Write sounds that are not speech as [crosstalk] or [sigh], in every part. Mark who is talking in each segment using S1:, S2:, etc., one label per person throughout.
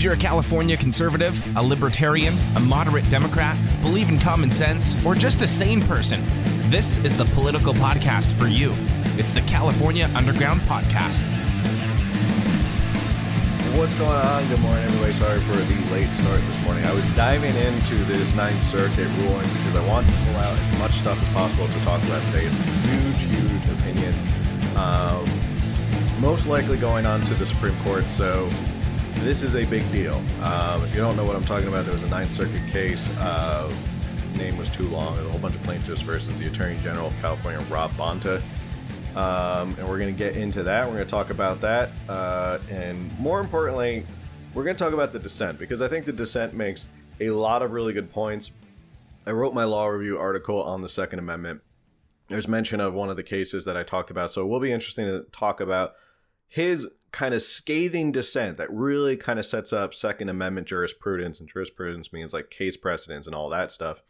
S1: If you're a California conservative, a libertarian, a moderate Democrat, believe in common sense, or just a sane person, this is the political podcast for you. It's the California Underground Podcast.
S2: What's going on? Good morning, everybody. Sorry for the late start this morning. I was diving into this Ninth Circuit ruling because I want to pull out as much stuff as possible to talk about today. It's a huge, huge opinion. Um, most likely going on to the Supreme Court, so this is a big deal. Um, if you don't know what I'm talking about, there was a Ninth Circuit case. Uh, name was too long. a whole bunch of plaintiffs versus the Attorney General of California, Rob Bonta. Um, and we're going to get into that. We're going to talk about that. Uh, and more importantly, we're going to talk about the dissent because I think the dissent makes a lot of really good points. I wrote my law review article on the Second Amendment. There's mention of one of the cases that I talked about. So it will be interesting to talk about his kind of scathing dissent that really kind of sets up Second Amendment jurisprudence, and jurisprudence means like case precedents and all that stuff.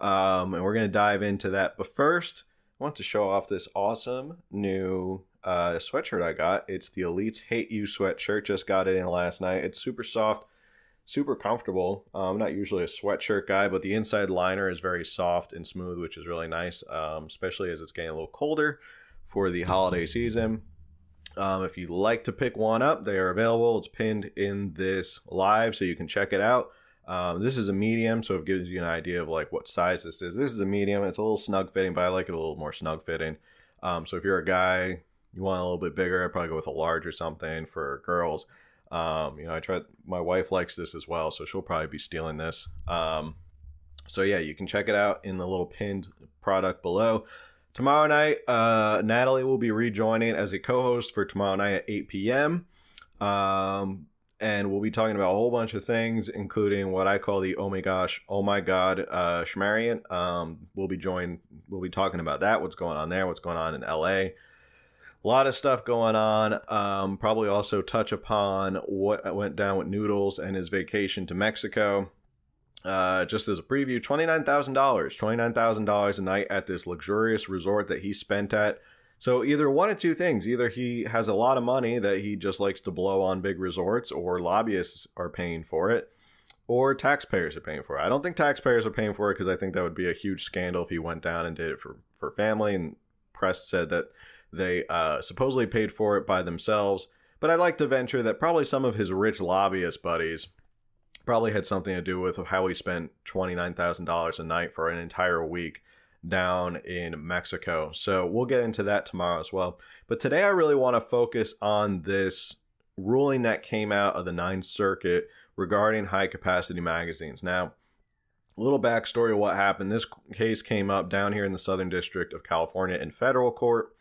S2: Um, and we're going to dive into that. But first, I want to show off this awesome new uh, sweatshirt I got. It's the Elites Hate You sweatshirt. Just got it in last night. It's super soft, super comfortable. Uh, I'm not usually a sweatshirt guy, but the inside liner is very soft and smooth, which is really nice, um, especially as it's getting a little colder for the holiday season. Um, if you'd like to pick one up, they are available. It's pinned in this live, so you can check it out. Um, this is a medium, so it gives you an idea of like what size this is. This is a medium. It's a little snug fitting, but I like it a little more snug fitting. Um, so if you're a guy, you want a little bit bigger, I'd probably go with a large or something for girls. Um, you know, I tried. My wife likes this as well, so she'll probably be stealing this. Um, so yeah, you can check it out in the little pinned product below. Tomorrow night, uh, Natalie will be rejoining as a co-host for tomorrow night at 8 p.m. Um, and we'll be talking about a whole bunch of things, including what I call the oh my gosh, oh my god, uh. Um, we'll be joined. We'll be talking about that. What's going on there? What's going on in LA? A lot of stuff going on. Um, probably also touch upon what went down with Noodles and his vacation to Mexico. Uh, just as a preview, $29,000. $29,000 a night at this luxurious resort that he spent at. So either one of two things. Either he has a lot of money that he just likes to blow on big resorts, or lobbyists are paying for it, or taxpayers are paying for it. I don't think taxpayers are paying for it because I think that would be a huge scandal if he went down and did it for, for family. And press said that they uh, supposedly paid for it by themselves. But I like to venture that probably some of his rich lobbyist buddies probably had something to do with how he spent $29,000 a night for an entire week down in Mexico. So we'll get into that tomorrow as well. But today I really want to focus on this ruling that came out of the Ninth Circuit regarding high capacity magazines. Now, a little backstory of what happened. This case came up down here in the Southern District of California in federal court.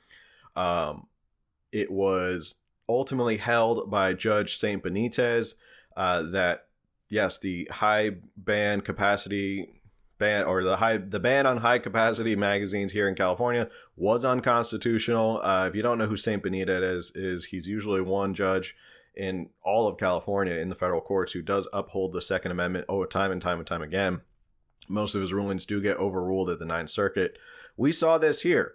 S2: Um, it was ultimately held by Judge St. Benitez uh, that yes, the high band capacity ban or the high the ban on high capacity magazines here in California was unconstitutional. Uh, if you don't know who Saint Benitez is, is he's usually one judge in all of California in the federal courts who does uphold the Second Amendment over time and time and time again. Most of his rulings do get overruled at the Ninth Circuit. We saw this here.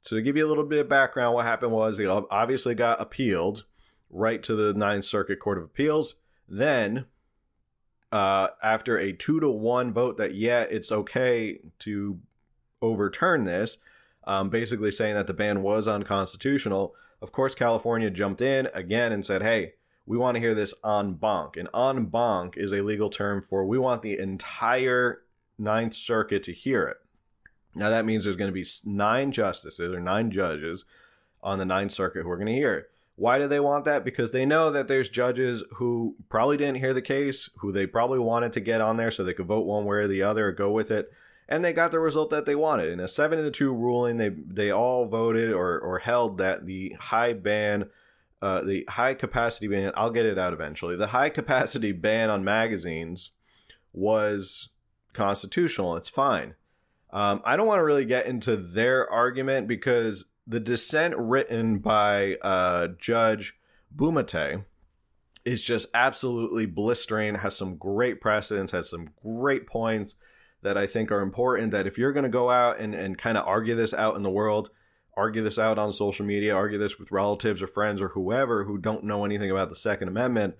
S2: So to give you a little bit of background, what happened was he obviously got appealed right to the Ninth Circuit Court of Appeals. Then uh, after a two to one vote that yeah, it's okay to overturn this, um, basically saying that the ban was unconstitutional. Of course, California jumped in again and said, "Hey, we want to hear this en banc." And en banc is a legal term for we want the entire Ninth Circuit to hear it. Now that means there's going to be nine justices or nine judges on the Ninth Circuit who are going to hear it. Why do they want that? Because they know that there's judges who probably didn't hear the case, who they probably wanted to get on there so they could vote one way or the other or go with it. And they got the result that they wanted. In a seven to two ruling, they they all voted or, or held that the high ban, uh, the high capacity ban, I'll get it out eventually. The high capacity ban on magazines was constitutional. It's fine. Um, I don't want to really get into their argument because the dissent written by uh, Judge Bumatay is just absolutely blistering, has some great precedents, has some great points that I think are important. That if you're going to go out and, and kind of argue this out in the world, argue this out on social media, argue this with relatives or friends or whoever who don't know anything about the Second Amendment,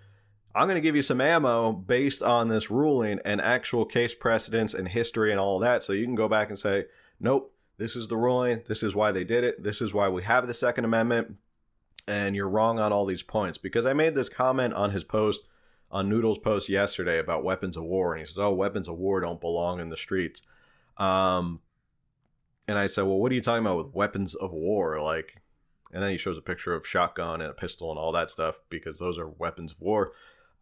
S2: I'm going to give you some ammo based on this ruling and actual case precedents and history and all that. So you can go back and say, nope, this is the ruling. This is why they did it. This is why we have the Second Amendment. And you're wrong on all these points. Because I made this comment on his post, on Noodle's post yesterday about weapons of war. And he says, oh, weapons of war don't belong in the streets. Um, and I said, well, what are you talking about with weapons of war? Like, and then he shows a picture of shotgun and a pistol and all that stuff because those are weapons of war.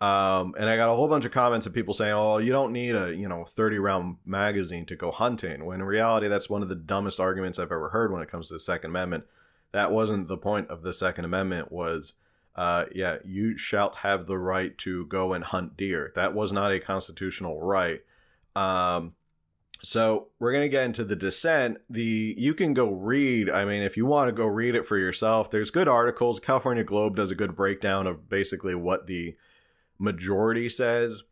S2: Um, and I got a whole bunch of comments of people saying, "Oh, you don't need a you know 30 round magazine to go hunting." When in reality, that's one of the dumbest arguments I've ever heard when it comes to the Second Amendment. That wasn't the point of the Second Amendment. Was uh, yeah, you shalt have the right to go and hunt deer. That was not a constitutional right. Um, so we're gonna get into the dissent. The you can go read. I mean, if you want to go read it for yourself, there's good articles. California Globe does a good breakdown of basically what the majority says.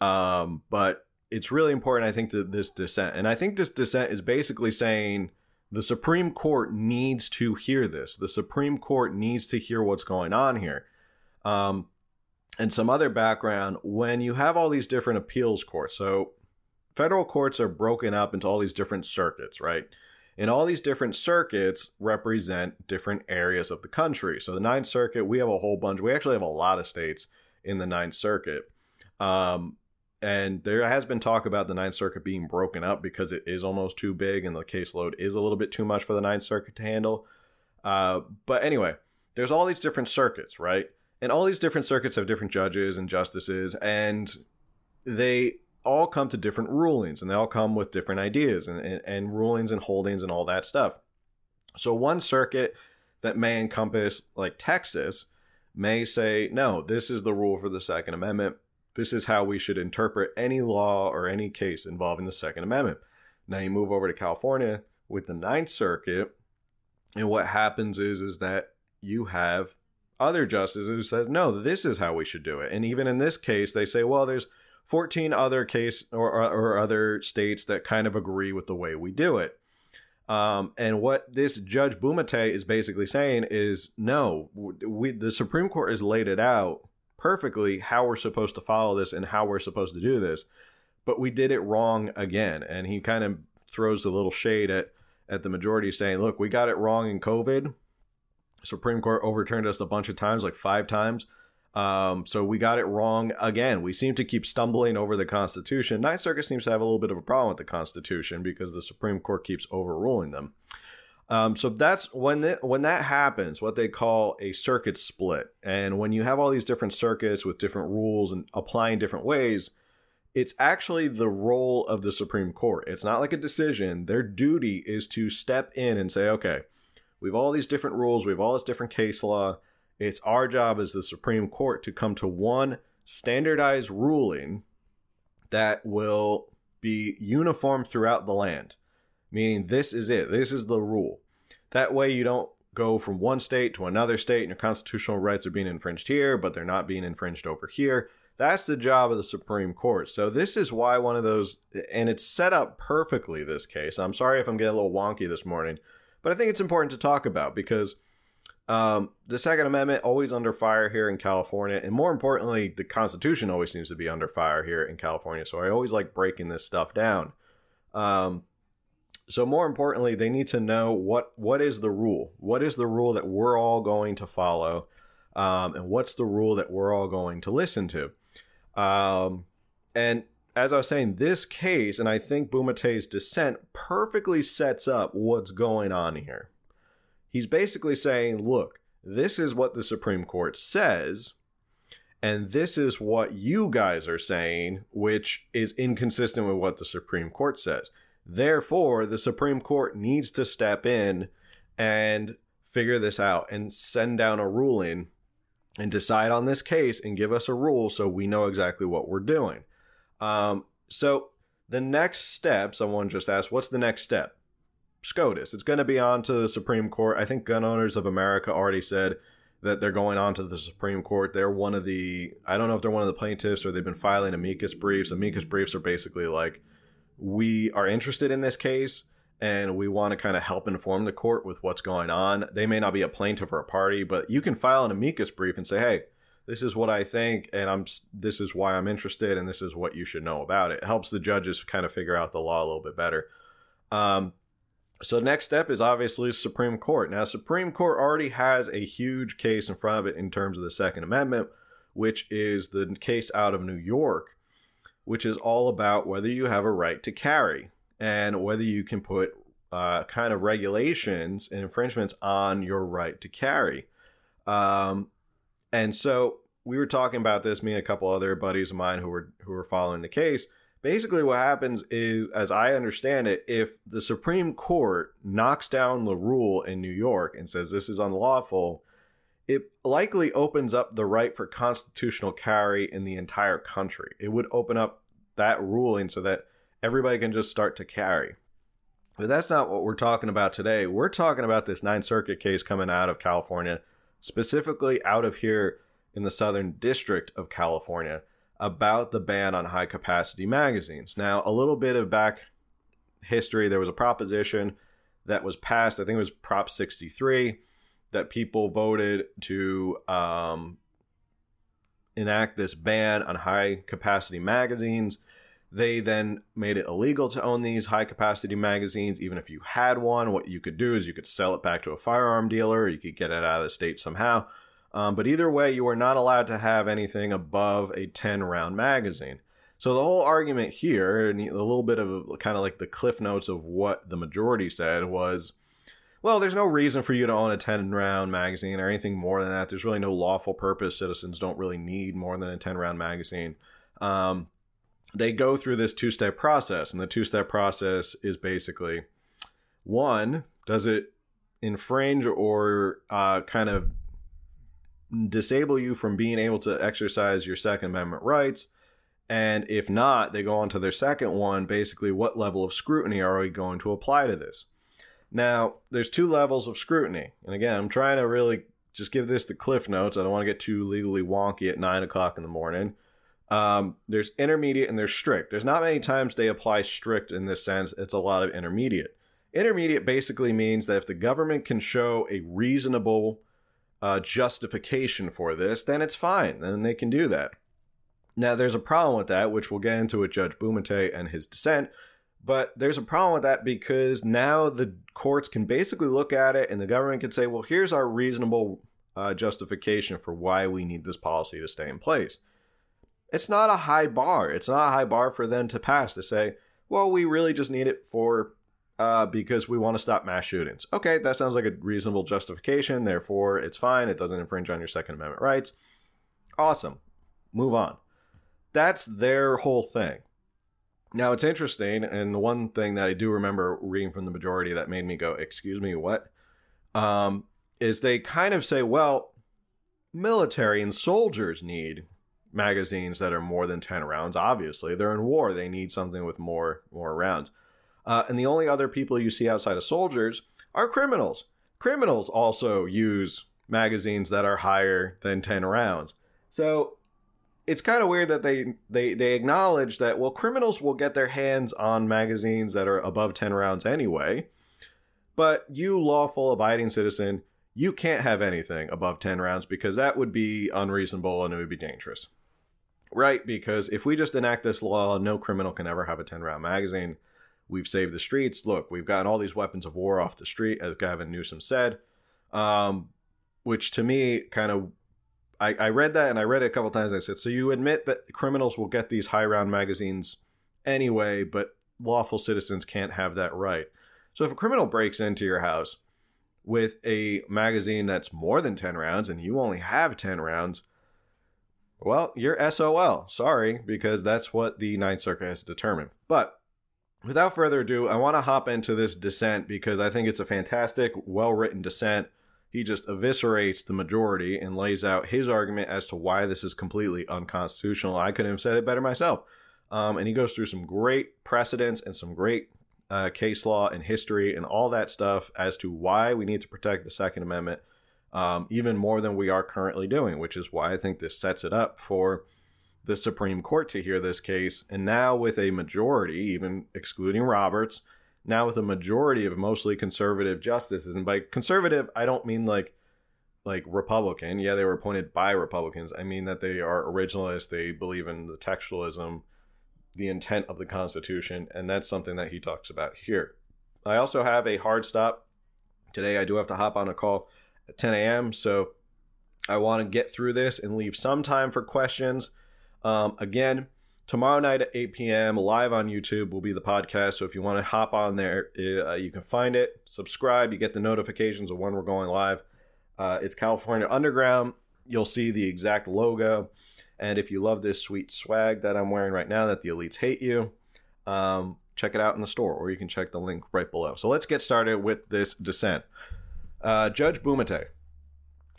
S2: Um, but it's really important, I think, to this dissent. And I think this dissent is basically saying the Supreme Court needs to hear this. The Supreme Court needs to hear what's going on here. Um, and some other background when you have all these different appeals courts, so federal courts are broken up into all these different circuits, right? And all these different circuits represent different areas of the country. So the Ninth Circuit, we have a whole bunch. We actually have a lot of states in the Ninth Circuit. Um, and there has been talk about the Ninth Circuit being broken up because it is almost too big and the caseload is a little bit too much for the Ninth Circuit to handle. Uh, but anyway, there's all these different circuits, right? And all these different circuits have different judges and justices, and they all come to different rulings and they all come with different ideas and, and, and rulings and holdings and all that stuff. So, one circuit that may encompass, like Texas, may say, no, this is the rule for the Second Amendment. This is how we should interpret any law or any case involving the Second Amendment. Now you move over to California with the Ninth Circuit, and what happens is is that you have other justices who says, no, this is how we should do it. And even in this case, they say, well, there's 14 other case or, or other states that kind of agree with the way we do it. Um, and what this Judge Bumatay is basically saying is no, we, the Supreme Court has laid it out perfectly how we're supposed to follow this and how we're supposed to do this, but we did it wrong again. And he kind of throws a little shade at, at the majority saying, look, we got it wrong in COVID. Supreme Court overturned us a bunch of times, like five times. Um, so we got it wrong again. We seem to keep stumbling over the Constitution. Ninth Circuit seems to have a little bit of a problem with the Constitution because the Supreme Court keeps overruling them. Um, so that's when the, when that happens, what they call a circuit split. And when you have all these different circuits with different rules and applying different ways, it's actually the role of the Supreme Court. It's not like a decision. Their duty is to step in and say, okay, we've all these different rules, we have all this different case law it's our job as the Supreme Court to come to one standardized ruling that will be uniform throughout the land, meaning this is it, this is the rule. That way, you don't go from one state to another state and your constitutional rights are being infringed here, but they're not being infringed over here. That's the job of the Supreme Court. So, this is why one of those, and it's set up perfectly, this case. I'm sorry if I'm getting a little wonky this morning, but I think it's important to talk about because um, the Second Amendment always under fire here in California, and more importantly, the Constitution always seems to be under fire here in California. So I always like breaking this stuff down. Um, so more importantly, they need to know what what is the rule. What is the rule that we're all going to follow, um, and what's the rule that we're all going to listen to. Um, and as I was saying, this case, and I think Bumatay's dissent perfectly sets up what's going on here. He's basically saying, look, this is what the Supreme Court says, and this is what you guys are saying, which is inconsistent with what the Supreme Court says. Therefore, the Supreme Court needs to step in and figure this out and send down a ruling and decide on this case and give us a rule so we know exactly what we're doing. Um, so the next step, someone just asked, what's the next step? SCOTUS. It's going to be on to the Supreme Court. I think Gun Owners of America already said that they're going on to the Supreme Court. They're one of the, I don't know if they're one of the plaintiffs or they've been filing amicus briefs. Amicus briefs are basically like, we are interested in this case and we want to kind of help inform the court with what's going on. They may not be a plaintiff or a party, but you can file an amicus brief and say, hey, this is what I think, and I'm this is why I'm interested, and this is what you should know about it. It helps the judges kind of figure out the law a little bit better. Um, so the next step is obviously Supreme Court. Now, Supreme Court already has a huge case in front of it in terms of the Second Amendment, which is the case out of New York, which is all about whether you have a right to carry and whether you can put uh, kind of regulations and infringements on your right to carry. Um, and so we were talking about this, me and a couple other buddies of mine who were who were following the case. Basically, what happens is, as I understand it, if the Supreme Court knocks down the rule in New York and says this is unlawful, it likely opens up the right for constitutional carry in the entire country. It would open up that ruling so that everybody can just start to carry. But that's not what we're talking about today. We're talking about this Ninth Circuit case coming out of California, specifically out of here in the Southern District of California, about the ban on high capacity magazines. Now, a little bit of back history there was a proposition that was passed, I think it was Prop 63, that people voted to um, enact this ban on high capacity magazines. They then made it illegal to own these high capacity magazines. Even if you had one, what you could do is you could sell it back to a firearm dealer, you could get it out of the state somehow. Um, but either way, you are not allowed to have anything above a 10 round magazine. So the whole argument here, and a little bit of kind of like the cliff notes of what the majority said was, well, there's no reason for you to own a 10 round magazine or anything more than that. There's really no lawful purpose. Citizens don't really need more than a 10 round magazine. Um, they go through this two step process, and the two step process is basically one, does it infringe or uh, kind of disable you from being able to exercise your Second Amendment rights? And if not, they go on to their second one basically, what level of scrutiny are we going to apply to this? Now, there's two levels of scrutiny. And again, I'm trying to really just give this the cliff notes. I don't want to get too legally wonky at nine o'clock in the morning. Um, there's intermediate and there's strict. There's not many times they apply strict in this sense. It's a lot of intermediate. Intermediate basically means that if the government can show a reasonable uh, justification for this, then it's fine. Then they can do that. Now, there's a problem with that, which we'll get into with Judge Bumatay and his dissent. But there's a problem with that because now the courts can basically look at it and the government can say, well, here's our reasonable uh, justification for why we need this policy to stay in place it's not a high bar. It's not a high bar for them to pass to say, well, we really just need it for uh, because we want to stop mass shootings. Okay, that sounds like a reasonable justification. Therefore, it's fine. It doesn't infringe on your Second Amendment rights. Awesome. Move on. That's their whole thing. Now, it's interesting, and the one thing that I do remember reading from the majority that made me go, Excuse me, what? Um, is they kind of say, well, military and soldiers need magazines that are more than 10 rounds obviously they're in war they need something with more more rounds uh, and the only other people you see outside of soldiers are criminals. Criminals also use magazines that are higher than 10 rounds. So it's kind of weird that they, they they acknowledge that well criminals will get their hands on magazines that are above 10 rounds anyway but you lawful abiding citizen you can't have anything above 10 rounds because that would be unreasonable and it would be dangerous. Right, because if we just enact this law, no criminal can ever have a 10 round magazine. We've saved the streets. Look, we've gotten all these weapons of war off the street, as Gavin Newsom said. Um, which to me kind of I, I read that and I read it a couple times. I said, so you admit that criminals will get these high round magazines anyway, but lawful citizens can't have that right. So if a criminal breaks into your house with a magazine that's more than 10 rounds and you only have 10 rounds, well, you're SOL. Sorry, because that's what the Ninth Circuit has determined. But without further ado, I want to hop into this dissent because I think it's a fantastic, well written dissent. He just eviscerates the majority and lays out his argument as to why this is completely unconstitutional. I couldn't have said it better myself. Um, and he goes through some great precedents and some great uh, case law and history and all that stuff as to why we need to protect the Second Amendment um, even more than we are currently doing, which is why I think this sets it up for the Supreme Court to hear this case. And now, with a majority, even excluding Roberts, now with a majority of mostly conservative justices, and by conservative, I don't mean like like Republican. Yeah, they were appointed by Republicans. I mean that they are originalists. They believe in the textualism, the intent of the Constitution, and that's something that he talks about here. I also have a hard stop today. I do have to hop on a call at 10 a.m. So I want to get through this and leave some time for questions. Um, again, tomorrow night at 8 p.m. live on YouTube will be the podcast. So if you want to hop on there, uh, you can find it, subscribe, you get the notifications of when we're going live. Uh, it's California Underground. You'll see the exact logo. And if you love this sweet swag that I'm wearing right now, that the elites hate you, um, check it out in the store, or you can check the link right below. So let's get started with this descent. Uh, Judge Bumatay.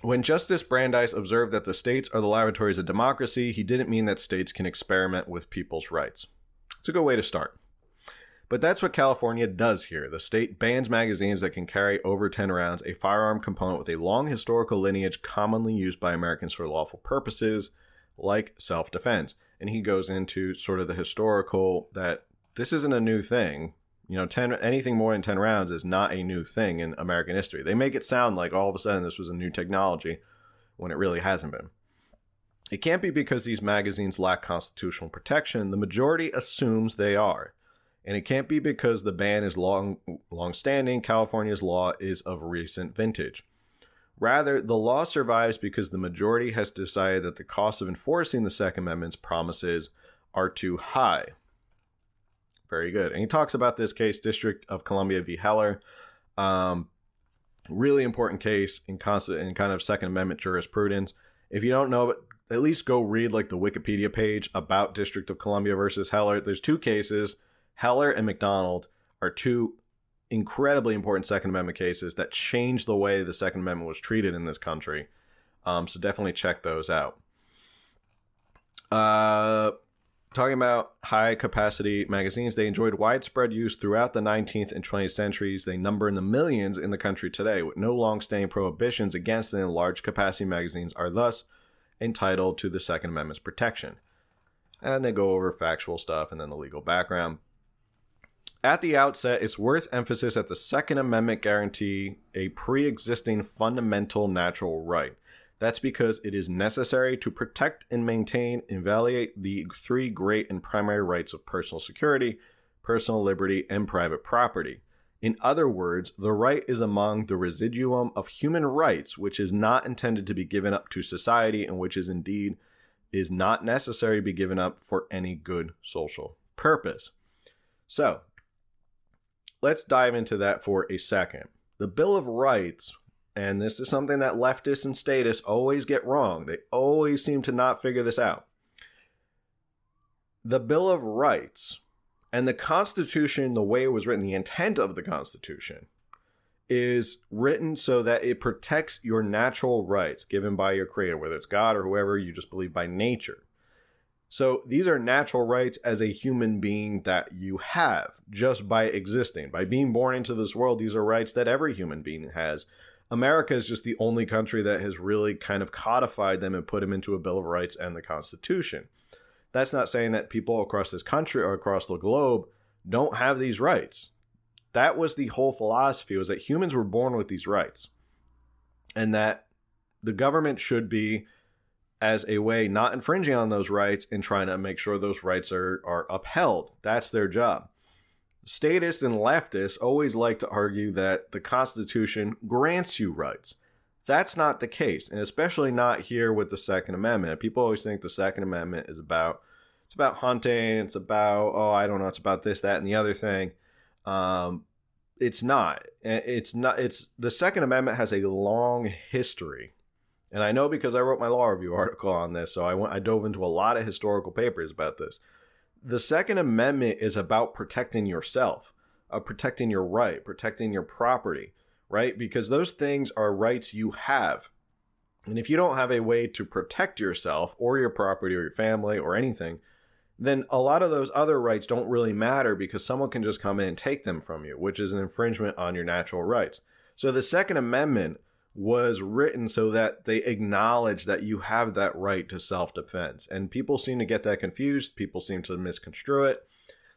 S2: When Justice Brandeis observed that the states are the laboratories of democracy, he didn't mean that states can experiment with people's rights. It's a good way to start. But that's what California does here. The state bans magazines that can carry over 10 rounds, a firearm component with a long historical lineage commonly used by Americans for lawful purposes, like self defense. And he goes into sort of the historical that this isn't a new thing. You know, 10 anything more than 10 rounds is not a new thing in American history. They make it sound like all of a sudden this was a new technology when it really hasn't been. It can't be because these magazines lack constitutional protection. The majority assumes they are and it can't be because the ban is long long standing california's law is of recent vintage rather the law survives because the majority has decided that the cost of enforcing the second amendment's promises are too high very good. And he talks about this case district of columbia v. Heller. Um, really important case in constant in kind of second amendment jurisprudence. If you don't know at least go read like the wikipedia page about district of columbia versus heller. There's two cases. Heller and McDonald are two incredibly important Second Amendment cases that changed the way the Second Amendment was treated in this country. Um, so definitely check those out. Uh, talking about high capacity magazines, they enjoyed widespread use throughout the 19th and 20th centuries. They number in the millions in the country today, with no long standing prohibitions against them. Large capacity magazines are thus entitled to the Second Amendment's protection. And they go over factual stuff and then the legal background. At the outset, it's worth emphasis that the Second Amendment guarantee a pre existing fundamental natural right. That's because it is necessary to protect and maintain, invalidate the three great and primary rights of personal security, personal liberty, and private property. In other words, the right is among the residuum of human rights, which is not intended to be given up to society and which is indeed is not necessary to be given up for any good social purpose. So, let's dive into that for a second. The Bill of Rights, and this is something that leftists and statists always get wrong, they always seem to not figure this out. The Bill of Rights and the Constitution, the way it was written, the intent of the Constitution, is written so that it protects your natural rights given by your creator, whether it's God or whoever you just believe by nature. So these are natural rights as a human being that you have just by existing. By being born into this world, these are rights that every human being has. America is just the only country that has really kind of codified them and put them into a Bill of Rights and the Constitution. That's not saying that people across this country or across the globe don't have these rights. That was the whole philosophy was that humans were born with these rights and that the government should be as a way not infringing on those rights and trying to make sure those rights are, are upheld. That's their job. Statists and leftists always like to argue that the Constitution grants you rights. That's not the case, and especially not here with the Second Amendment. People always think the Second Amendment is about it's about hunting, it's about oh I don't know, it's about this, that, and the other thing. Um, it's not. It's not. It's the Second Amendment has a long history and I know because I wrote my law review article on this, so I went I dove into a lot of historical papers about this. The Second Amendment is about protecting yourself, uh, protecting your right, protecting your property, right? Because those things are rights you have. And if you don't have a way to protect yourself or your property or your family or anything, then a lot of those other rights don't really matter because someone can just come in and take them from you, which is an infringement on your natural rights. So the Second Amendment was written so that they acknowledge that you have that right to self defense. And people seem to get that confused. People seem to misconstrue it.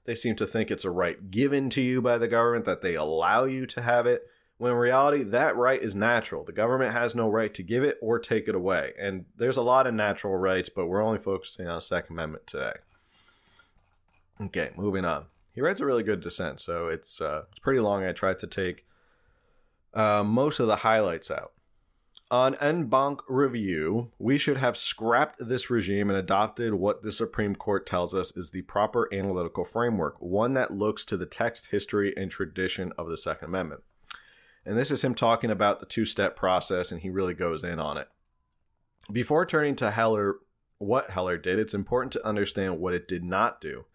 S2: They seem to think it's a right given to you by the government, that they allow you to have it, when in reality, that right is natural. The government has no right to give it or take it away. And there's a lot of natural rights, but we're only focusing on the Second Amendment today. Okay, moving on. He writes a really good dissent, so it's uh, it's pretty long. I tried to take uh, most of the highlights out. On en banc review, we should have scrapped this regime and adopted what the Supreme Court tells us is the proper analytical framework, one that looks to the text, history, and tradition of the Second Amendment. And this is him talking about the two step process, and he really goes in on it. Before turning to Heller, what Heller did, it's important to understand what it did not do.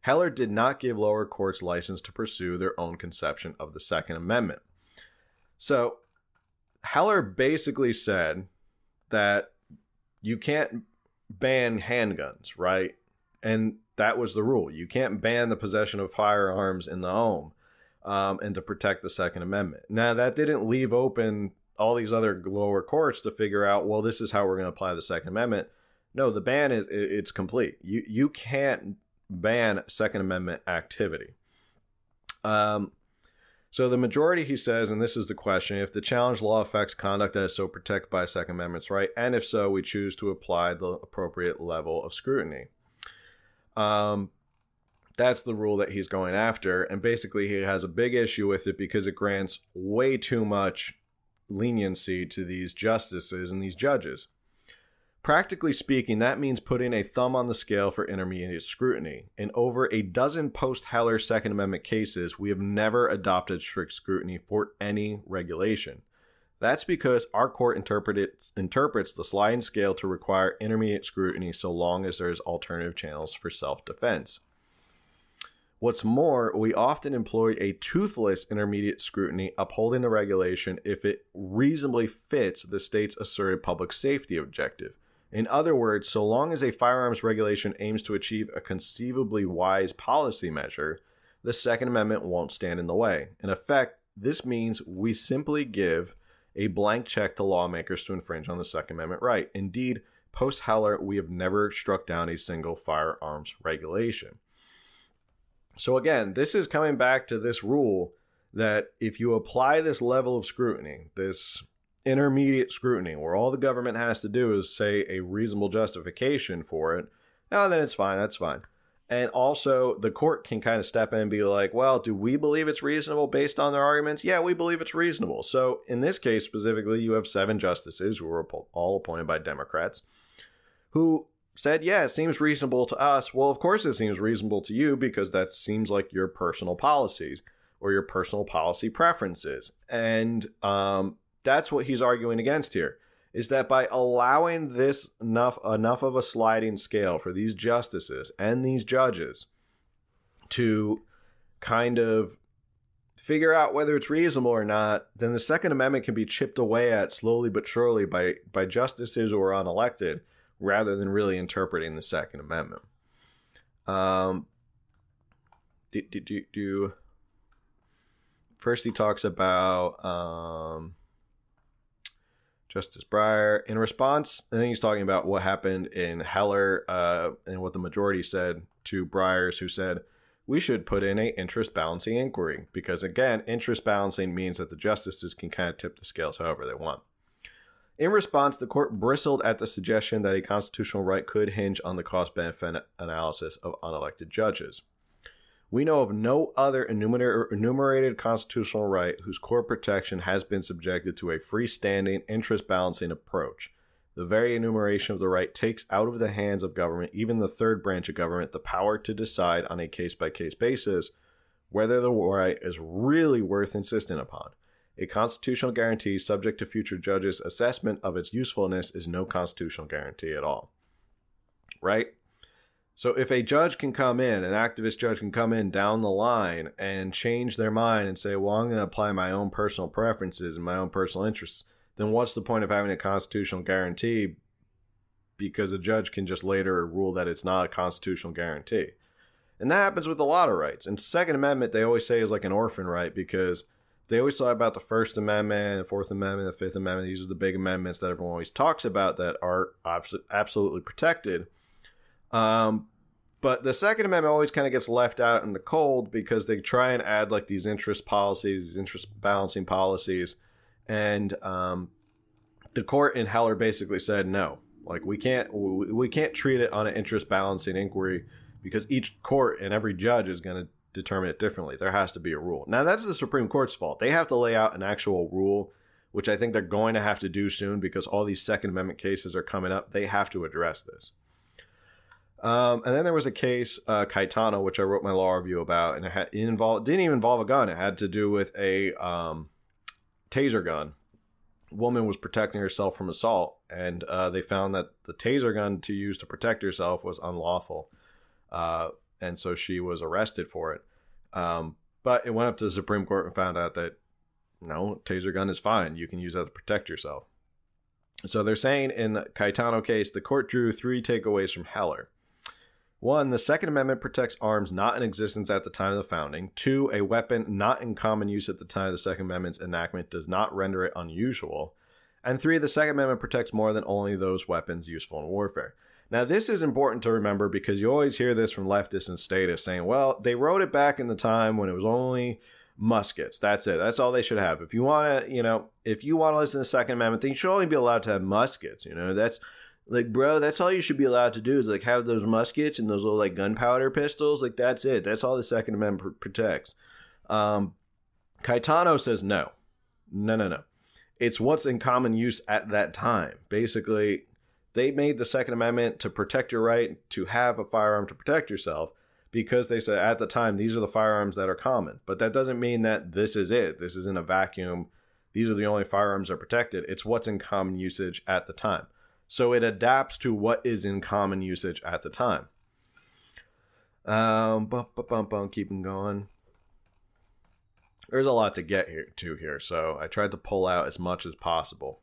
S2: Heller did not give lower courts license to pursue their own conception of the Second Amendment. So, Heller basically said that you can't ban handguns, right? And that was the rule. You can't ban the possession of firearms in the home um, and to protect the Second Amendment. Now, that didn't leave open all these other lower courts to figure out, well, this is how we're going to apply the Second Amendment. No, the ban is it's complete. You you can't ban Second Amendment activity. Um, so the majority, he says, and this is the question: if the challenge law affects conduct that is so protected by Second Amendment's right, and if so, we choose to apply the appropriate level of scrutiny. Um, that's the rule that he's going after. And basically, he has a big issue with it because it grants way too much leniency to these justices and these judges. Practically speaking, that means putting a thumb on the scale for intermediate scrutiny. In over a dozen post Heller Second Amendment cases, we have never adopted strict scrutiny for any regulation. That's because our court interprets, the sliding scale to require intermediate scrutiny so long as there's alternative channels for self defense. What's more, we often employ a toothless intermediate scrutiny upholding the regulation if it reasonably fits the state's asserted public safety objective. In other words, so long as a firearms regulation aims to achieve a conceivably wise policy measure, the Second Amendment won't stand in the way. In effect, this means we simply give a blank check to lawmakers to infringe on the Second Amendment right. Indeed, post Heller, we have never struck down a single firearms regulation. So again, this is coming back to this rule that if you apply this level of scrutiny, this intermediate scrutiny, where all the government has to do is say a reasonable justification for it, now then it's fine, that's fine. And also, the court can kind of step in and be like, well, do we believe it's reasonable based on their arguments? Yeah, we believe it's reasonable. So, in this case specifically, you have seven justices who were all appointed by Democrats who said, Yeah, it seems reasonable to us. Well, of course, it seems reasonable to you because that seems like your personal policies or your personal policy preferences. And um, that's what he's arguing against here is that by allowing this enough enough of a sliding scale for these justices and these judges to kind of figure out whether it's reasonable or not, then the Second Amendment can be chipped away at slowly but surely by by justices who are unelected rather than really interpreting the Second Amendment. Um, do, do, do, do. First, he talks about um, Justice Breyer. In response, I think he's talking about what happened in Heller uh, and what the majority said to Breyer's, who said, we should put in a interest balancing inquiry because again interest balancing means that the justices can kind of tip the scales however they want in response, the court bristled at the suggestion that a constitutional right could hinge on the cost benefit analysis of unelected judges. We know of no other enumerated constitutional right whose core protection has been subjected to a freestanding interest balancing approach. The very enumeration of the right takes out of the hands of government, even the third branch of government, the power to decide on a case by case basis whether the right is really worth insisting upon. A constitutional guarantee subject to future judges' assessment of its usefulness is no constitutional guarantee at all. Right? So if a judge can come in, an activist judge can come in down the line and change their mind and say, well, I'm going to apply my own personal preferences and my own personal interests, then what's the point of having a constitutional guarantee? Because a judge can just later rule that it's not a constitutional guarantee. And that happens with a lot of rights. And Second Amendment, they always say is like an orphan right because they always talk about the First Amendment, the Fourth Amendment, the Fifth Amendment. These are the big amendments that everyone always talks about that are absolutely protected. Um, But the Second Amendment always kind of gets left out in the cold because they try and add like these interest policies, these interest balancing policies, and um, the court in Heller basically said no, like we can't we can't treat it on an interest balancing inquiry because each court and every judge is going to determine it differently. There has to be a rule. Now that's the Supreme Court's fault. They have to lay out an actual rule, which I think they're going to have to do soon because all these Second Amendment cases are coming up. They have to address this. Um, and then there was a case, uh, which I wrote my law review about, and it, had, it involved didn't even involve a gun. It had to do with a um, taser gun. Woman was protecting herself from assault, and uh, they found that the taser gun to use to protect herself was unlawful, uh, and so she was arrested for it. Um, but it went up to the Supreme Court and found out that no, taser gun is fine. You can use that to protect yourself. So they're saying in the Caetano case, the court drew three takeaways from Heller. One, the Second Amendment protects arms not in existence at the time of the founding. Two, a weapon not in common use at the time of the Second Amendment's enactment does not render it unusual. And three, the Second Amendment protects more than only those weapons useful in warfare. Now, this is important to remember because you always hear this from leftists and statists saying, well, they wrote it back in the time when it was only muskets. That's it. That's all they should have. If you want to, you know, if you want to listen to the Second Amendment, then you should only be allowed to have muskets. You know, that's like, bro, that's all you should be allowed to do is like have those muskets and those little like gunpowder pistols. Like, that's it. That's all the Second Amendment pr- protects. Um, Caetano says no, no, no, no. It's what's in common use at that time. Basically, they made the Second Amendment to protect your right to have a firearm to protect yourself because they said at the time these are the firearms that are common. But that doesn't mean that this is it. This is in a vacuum. These are the only firearms that are protected. It's what's in common usage at the time. So it adapts to what is in common usage at the time. Um, bum, bum, bum, bum, keeping going. There's a lot to get here to here, so I tried to pull out as much as possible.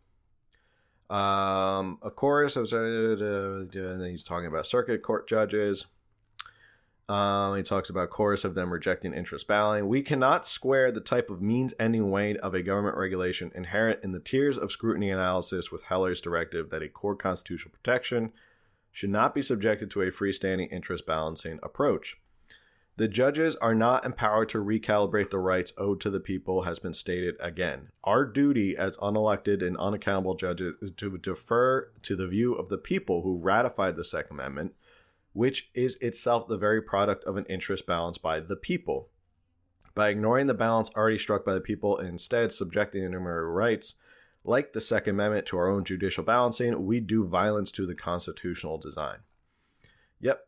S2: Um, of course, I was, uh, he's talking about circuit court judges. Um, he talks about chorus of them rejecting interest balancing. We cannot square the type of means ending weight of a government regulation inherent in the tiers of scrutiny analysis with Heller's directive that a core constitutional protection should not be subjected to a freestanding interest balancing approach. The judges are not empowered to recalibrate the rights owed to the people, has been stated again. Our duty as unelected and unaccountable judges is to defer to the view of the people who ratified the Second Amendment which is itself the very product of an interest balance by the people. By ignoring the balance already struck by the people and instead subjecting enumerated rights, like the Second Amendment, to our own judicial balancing, we do violence to the constitutional design. Yep.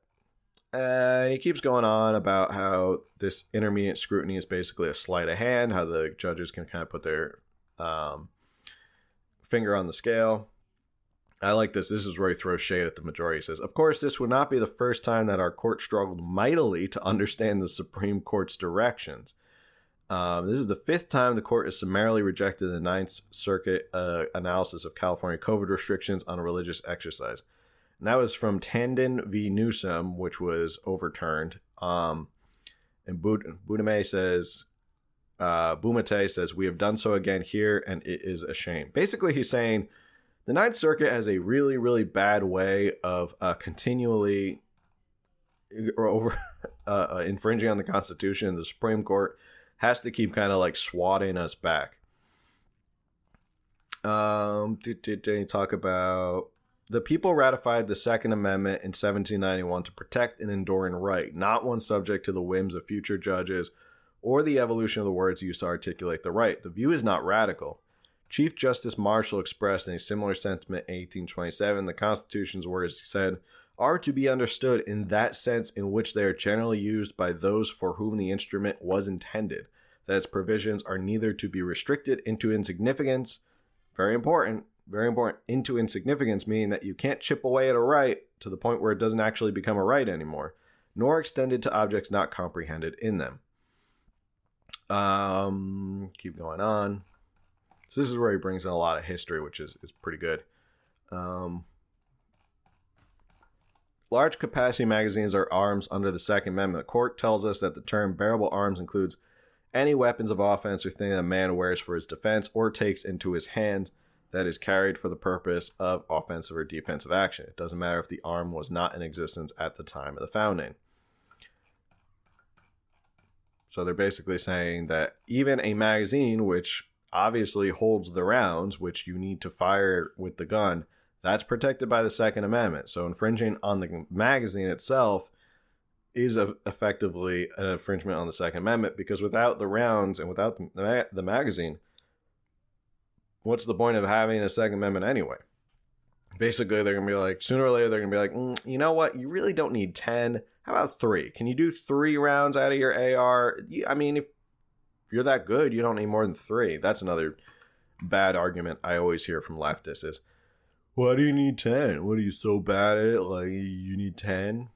S2: And he keeps going on about how this intermediate scrutiny is basically a sleight of hand, how the judges can kind of put their um, finger on the scale. I like this. This is where he throws shade at the majority. He says, Of course, this would not be the first time that our court struggled mightily to understand the Supreme Court's directions. Um, this is the fifth time the court has summarily rejected the Ninth Circuit uh, analysis of California COVID restrictions on religious exercise. And that was from Tandon v. Newsom, which was overturned. Um, and Budame says, uh, Bumatay says, We have done so again here, and it is a shame. Basically, he's saying the Ninth Circuit has a really, really bad way of uh, continually or over [laughs] uh, uh, infringing on the Constitution. The Supreme Court has to keep kind of like swatting us back. Um, did, did, did talk about the people ratified the Second Amendment in 1791 to protect an enduring right, not one subject to the whims of future judges or the evolution of the words used to articulate the right. The view is not radical. Chief Justice Marshall expressed in a similar sentiment in 1827. The Constitution's words, he said, are to be understood in that sense in which they are generally used by those for whom the instrument was intended, that its provisions are neither to be restricted into insignificance, very important, very important, into insignificance, meaning that you can't chip away at a right to the point where it doesn't actually become a right anymore, nor extended to objects not comprehended in them. Um, keep going on. So this is where he brings in a lot of history, which is, is pretty good. Um, large capacity magazines are arms under the Second Amendment. The court tells us that the term bearable arms includes any weapons of offense or thing that a man wears for his defense or takes into his hands that is carried for the purpose of offensive or defensive action. It doesn't matter if the arm was not in existence at the time of the founding. So they're basically saying that even a magazine, which obviously holds the rounds, which you need to fire with the gun, that's protected by the Second Amendment. So infringing on the magazine itself is a, effectively an infringement on the Second Amendment because without the rounds and without the, the magazine, what's the point of having a Second Amendment anyway? Basically, they're going to be like, sooner or later, they're going to be like, mm, you know what? You really don't need 10. How about three? Can you do three rounds out of your AR? I mean, if you're that good, you don't need more than three. That's another bad argument I always hear from leftists is, why do you need 10? What are you so bad at it? Like, you need 10?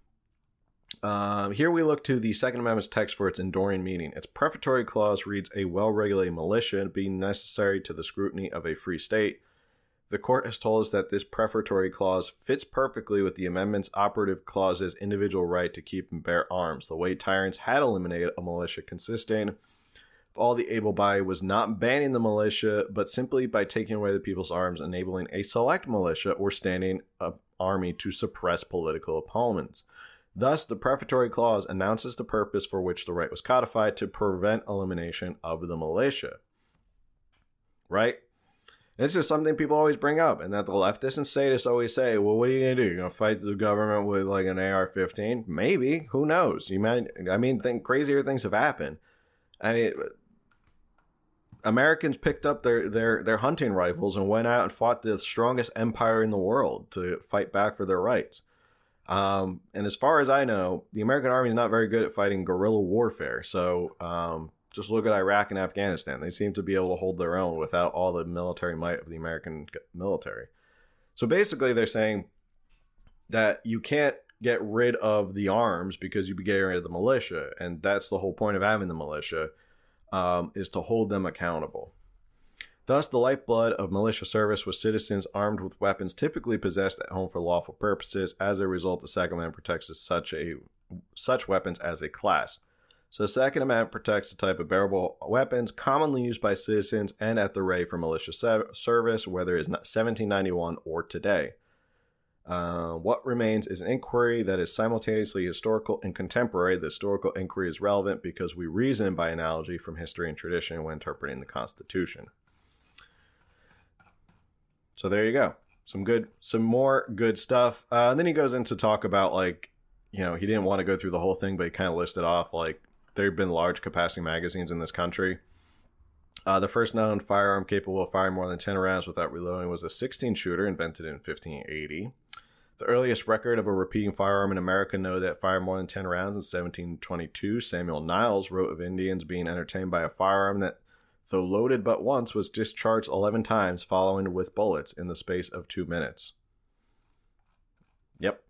S2: Um, here we look to the Second Amendment's text for its enduring meaning. Its prefatory clause reads A well regulated militia being necessary to the scrutiny of a free state. The court has told us that this prefatory clause fits perfectly with the amendment's operative clause's individual right to keep and bear arms. The way tyrants had eliminated a militia consisting all the able bodied was not banning the militia, but simply by taking away the people's arms, enabling a select militia or standing army to suppress political opponents. Thus, the prefatory clause announces the purpose for which the right was codified to prevent elimination of the militia. Right? This is something people always bring up, and that the leftists and statists always say, "Well, what are you gonna do? You're gonna fight the government with like an AR-15? Maybe. Who knows? You might. I mean, think crazier things have happened. I mean, Americans picked up their their their hunting rifles and went out and fought the strongest empire in the world to fight back for their rights. Um, and as far as I know, the American army is not very good at fighting guerrilla warfare. So um, just look at Iraq and Afghanistan. They seem to be able to hold their own without all the military might of the American military. So basically, they're saying that you can't get rid of the arms because you'd be getting rid of the militia, and that's the whole point of having the militia um, is to hold them accountable. Thus, the lifeblood of militia service was citizens armed with weapons typically possessed at home for lawful purposes. As a result, the Second Amendment protects such a such weapons as a class. So, the Second Amendment protects the type of bearable weapons commonly used by citizens and at the ready for militia service, whether it's 1791 or today. Uh, what remains is an inquiry that is simultaneously historical and contemporary. The historical inquiry is relevant because we reason by analogy from history and tradition when interpreting the Constitution. So there you go. Some good, some more good stuff. Uh, and then he goes into talk about like, you know, he didn't want to go through the whole thing, but he kind of listed off like there have been large capacity magazines in this country. Uh, the first known firearm capable of firing more than 10 rounds without reloading was a 16 shooter invented in 1580. The earliest record of a repeating firearm in America know that fired more than 10 rounds in 1722. Samuel Niles wrote of Indians being entertained by a firearm that though loaded but once, was discharged 11 times, following with bullets in the space of two minutes. Yep.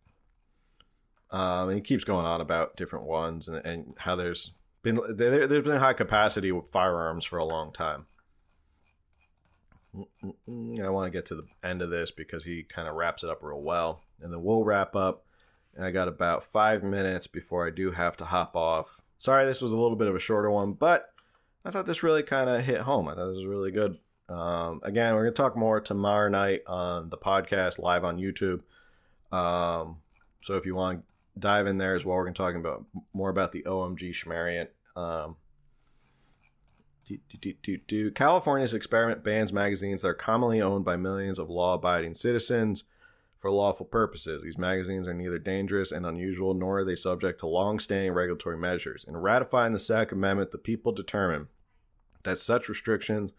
S2: Um, and he keeps going on about different ones and, and how there's been there, there's been high capacity with firearms for a long time. I want to get to the end of this because he kind of wraps it up real well, and then we'll wrap up. And I got about five minutes before I do have to hop off. Sorry, this was a little bit of a shorter one, but I thought this really kind of hit home. I thought this was really good. Um, again, we're going to talk more tomorrow night on the podcast live on YouTube. Um, so if you want to dive in there as well, we're going to talk about more about the OMG Schmariant. Um, do, do, do, do, California's experiment bans magazines that are commonly owned by millions of law abiding citizens for lawful purposes. These magazines are neither dangerous and unusual nor are they subject to long standing regulatory measures. In ratifying the Second Amendment, the people determine that such restrictions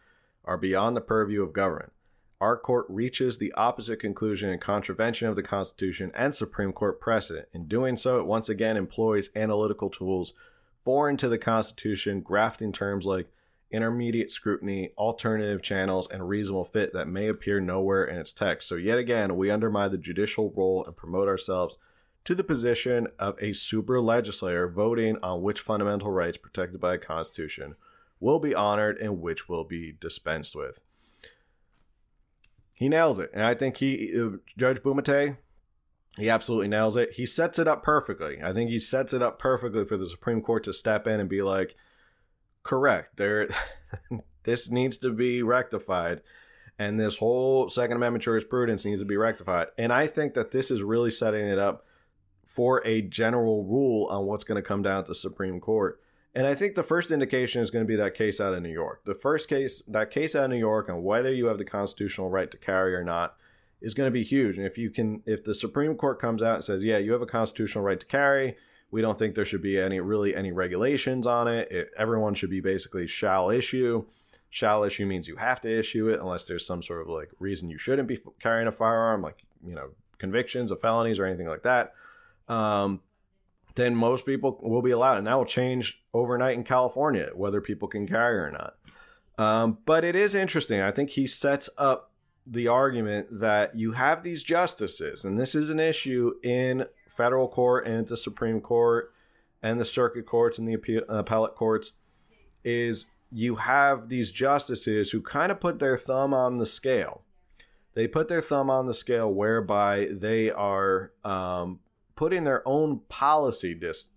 S2: are beyond the purview of government. Our court reaches the opposite conclusion in contravention of the Constitution and Supreme Court precedent. In doing so, it once again employs analytical tools foreign to the Constitution, grafting terms like intermediate scrutiny, alternative channels, and reasonable fit that may appear nowhere in its text. So, yet again, we undermine the judicial role and promote ourselves to the position of a super legislator voting on which fundamental rights protected by a Constitution will be honored and which will be dispensed with. He nails it. And I think he, uh, Judge Bumatay, he absolutely nails it. He sets it up perfectly. I think he sets it up perfectly for the Supreme Court to step in and be like, correct, there, [laughs] this needs to be rectified. And this whole Second Amendment jurisprudence needs to be rectified. And I think that this is really setting it up for a general rule on what's going to come down at the Supreme Court. And I think the first indication is going to be that case out of New York. The first case, that case out of New York on whether you have the constitutional right to carry or not, is going to be huge. And if you can, if the Supreme Court comes out and says, yeah, you have a constitutional right to carry, we don't think there should be any really any regulations on it. it everyone should be basically shall issue. Shall issue means you have to issue it unless there's some sort of like reason you shouldn't be carrying a firearm, like you know convictions of felonies or anything like that. Um, then most people will be allowed, and that will change overnight in California whether people can carry or not. Um, but it is interesting. I think he sets up the argument that you have these justices, and this is an issue in federal court and the Supreme Court and the circuit courts and the appeal, appellate courts, is you have these justices who kind of put their thumb on the scale. They put their thumb on the scale whereby they are um, putting their own policy dis-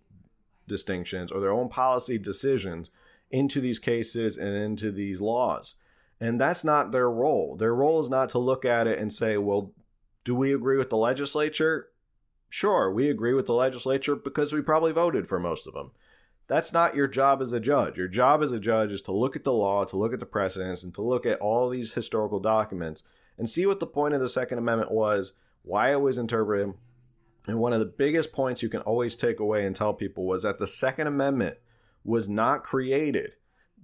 S2: distinctions or their own policy decisions into these cases and into these laws. And that's not their role. Their role is not to look at it and say, well, do we agree with the legislature? Sure, we agree with the legislature because we probably voted for most of them. That's not your job as a judge. Your job as a judge is to look at the law, to look at the precedents, and to look at all these historical documents and see what the point of the Second Amendment was, why it was interpreted. And one of the biggest points you can always take away and tell people was that the Second Amendment was not created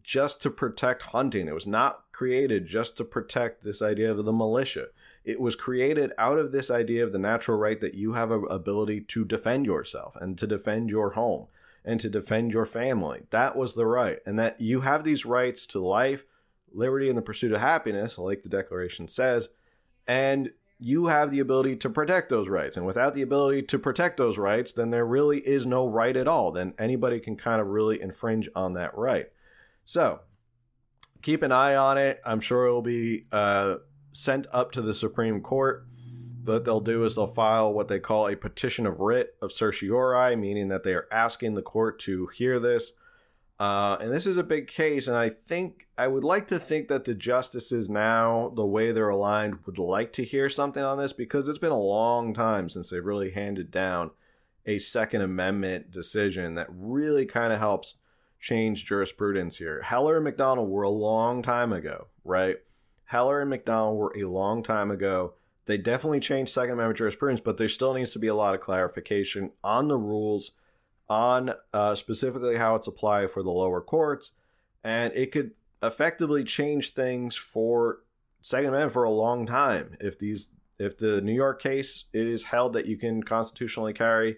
S2: just to protect hunting. It was not created just to protect this idea of the militia. It was created out of this idea of the natural right that you have an ability to defend yourself and to defend your home and to defend your family. That was the right. And that you have these rights to life, liberty, and the pursuit of happiness, like the Declaration says, and you have the ability to protect those rights. And without the ability to protect those rights, then there really is no right at all. Then anybody can kind of really infringe on that right. So keep an eye on it. I'm sure it'll be uh, sent up to the Supreme Court. What they'll do is they'll file what they call a petition of writ of certiorari, meaning that they are asking the court to hear this. Uh, and this is a big case, and I think I would like to think that the justices now, the way they're aligned, would like to hear something on this because it's been a long time since they've really handed down a Second Amendment decision that really kind of helps change jurisprudence here. Heller and McDonald were a long time ago, right? Heller and McDonald were a long time ago. They definitely changed Second Amendment jurisprudence, but there still needs to be a lot of clarification on the rules, on uh, specifically how it's applied for the lower courts, and it could effectively change things for Second Amendment for a long time if these if the New York case is held that you can constitutionally carry,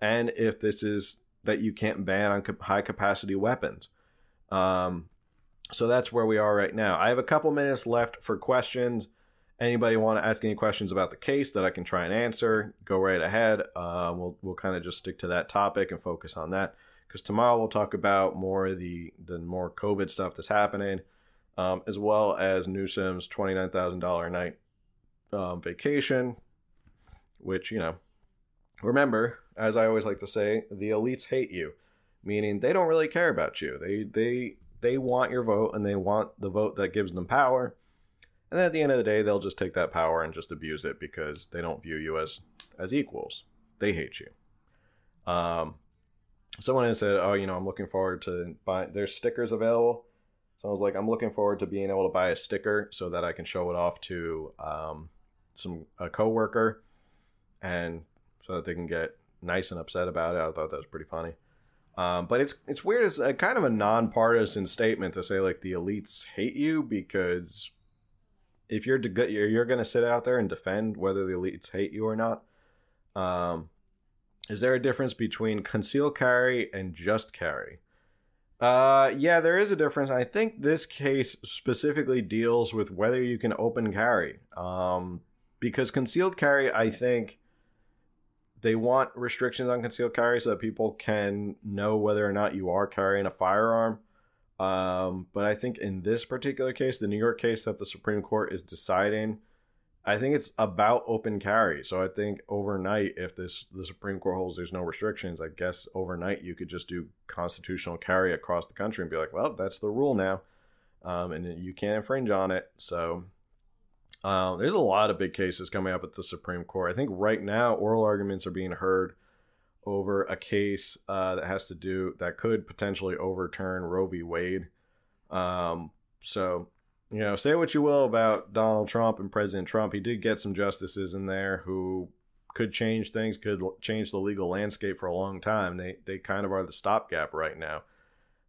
S2: and if this is that you can't ban on high capacity weapons. Um, so that's where we are right now. I have a couple minutes left for questions. Anybody want to ask any questions about the case that I can try and answer? Go right ahead. Uh, we'll we'll kind of just stick to that topic and focus on that because tomorrow we'll talk about more of the the more COVID stuff that's happening, um, as well as Newsom's twenty nine thousand dollar night um, vacation, which you know remember, as I always like to say, the elites hate you, meaning they don't really care about you. They they they want your vote and they want the vote that gives them power. And then at the end of the day, they'll just take that power and just abuse it because they don't view you as as equals. They hate you. Um, someone has said, "Oh, you know, I'm looking forward to buy." There's stickers available. So I was like, I'm looking forward to being able to buy a sticker so that I can show it off to um, some a coworker and so that they can get nice and upset about it. I thought that was pretty funny. Um, but it's it's weird. It's a kind of a nonpartisan statement to say like the elites hate you because if you're you're, you're going to sit out there and defend whether the elites hate you or not. Um, is there a difference between concealed carry and just carry? Uh, yeah, there is a difference. I think this case specifically deals with whether you can open carry. Um, because concealed carry, I think they want restrictions on concealed carry so that people can know whether or not you are carrying a firearm. Um, but I think in this particular case, the New York case that the Supreme Court is deciding, I think it's about open carry. So I think overnight, if this the Supreme Court holds there's no restrictions, I guess overnight you could just do constitutional carry across the country and be like, well, that's the rule now, um, and you can't infringe on it. So Uh, there's a lot of big cases coming up at the Supreme Court. I think right now oral arguments are being heard over a case uh, that has to do that could potentially overturn Roe v. Wade. Um, so, you know, say what you will about Donald Trump and President Trump, he did get some justices in there who could change things, could change the legal landscape for a long time. They they kind of are the stopgap right now.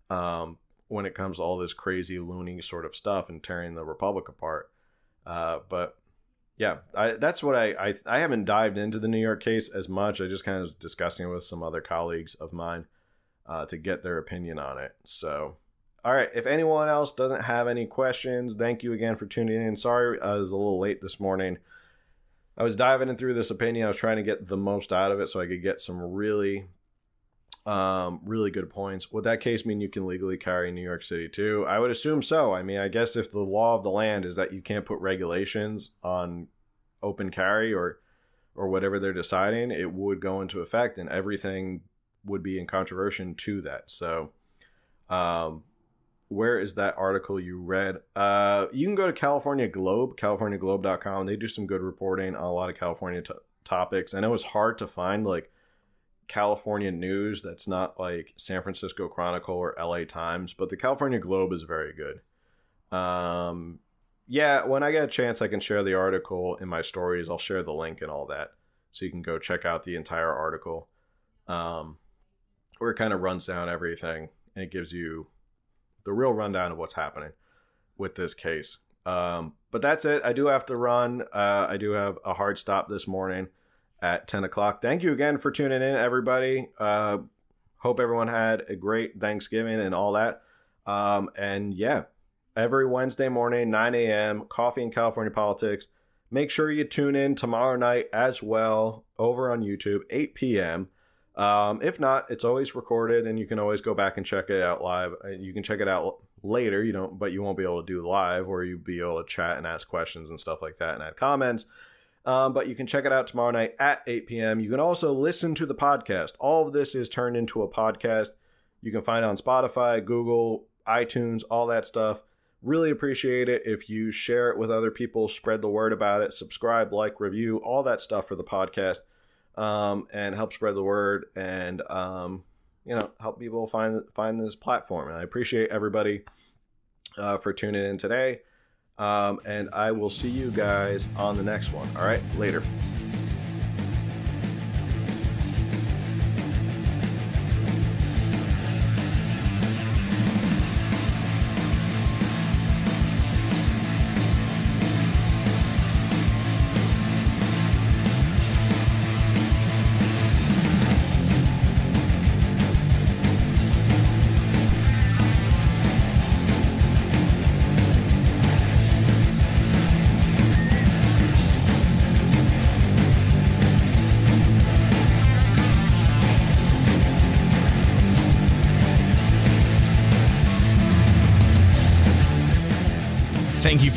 S2: Um, when it comes to all this crazy loony sort of stuff and tearing the republic apart. Uh, but yeah, I, that's what I, I I haven't dived into the New York case as much. I just kind of was discussing it with some other colleagues of mine uh, to get their opinion on it. So, all right, if anyone else doesn't have any questions, thank you again for tuning in. Sorry I was a little late this morning. I was diving in through this opinion. I was trying to get the most out of it so I could get some really, um, really good points. Would that case mean you can legally carry in New York City too? I would assume so. I mean, I guess if the law of the land is that you can't put regulations on open carry or or whatever they're deciding, it would go into effect and everything would be in controversy to that. So, um, where is that article you read? Uh, you can go to California Globe, californiaglobe.com. They do some good reporting on a lot of California t- topics. I know it's hard to find like California news that's not like San Francisco Chronicle or LA Times, but the California Globe is very good. Um, yeah, when I get a chance, I can share the article in my stories. I'll share the link and all that, so you can go check out the entire article, um, where it kind of runs down everything and it gives you the real rundown of what's happening with this case. Um, but that's it. I do have to run. Uh, I do have a hard stop this morning at 10 o'clock. Thank you again for tuning in, everybody. Uh, hope everyone had a great Thanksgiving and all that. Um, and yeah, every Wednesday morning, 9 a.m., Coffee and California Politics. Make sure you tune in tomorrow night as well over on YouTube, 8 p.m. Um, if not, it's always recorded, and you can always go back and check it out live. Uh, you can check it out later, you don't, but you won't be able to do live, or you'll be able to chat and ask questions and stuff like that, and add comments. Um, but you can check it out tomorrow night at 8 p.m. You can also listen to the podcast. All of this is turned into a podcast. You can find it on Spotify, Google, iTunes, all that stuff. Really appreciate it if you share it with other people, spread the word about it, subscribe, like, review, all that stuff for the podcast um, and help spread the word and um, you know help people find find this platform. And I appreciate everybody uh, for tuning in today. Um, and I will see you guys on the next one. All right, later.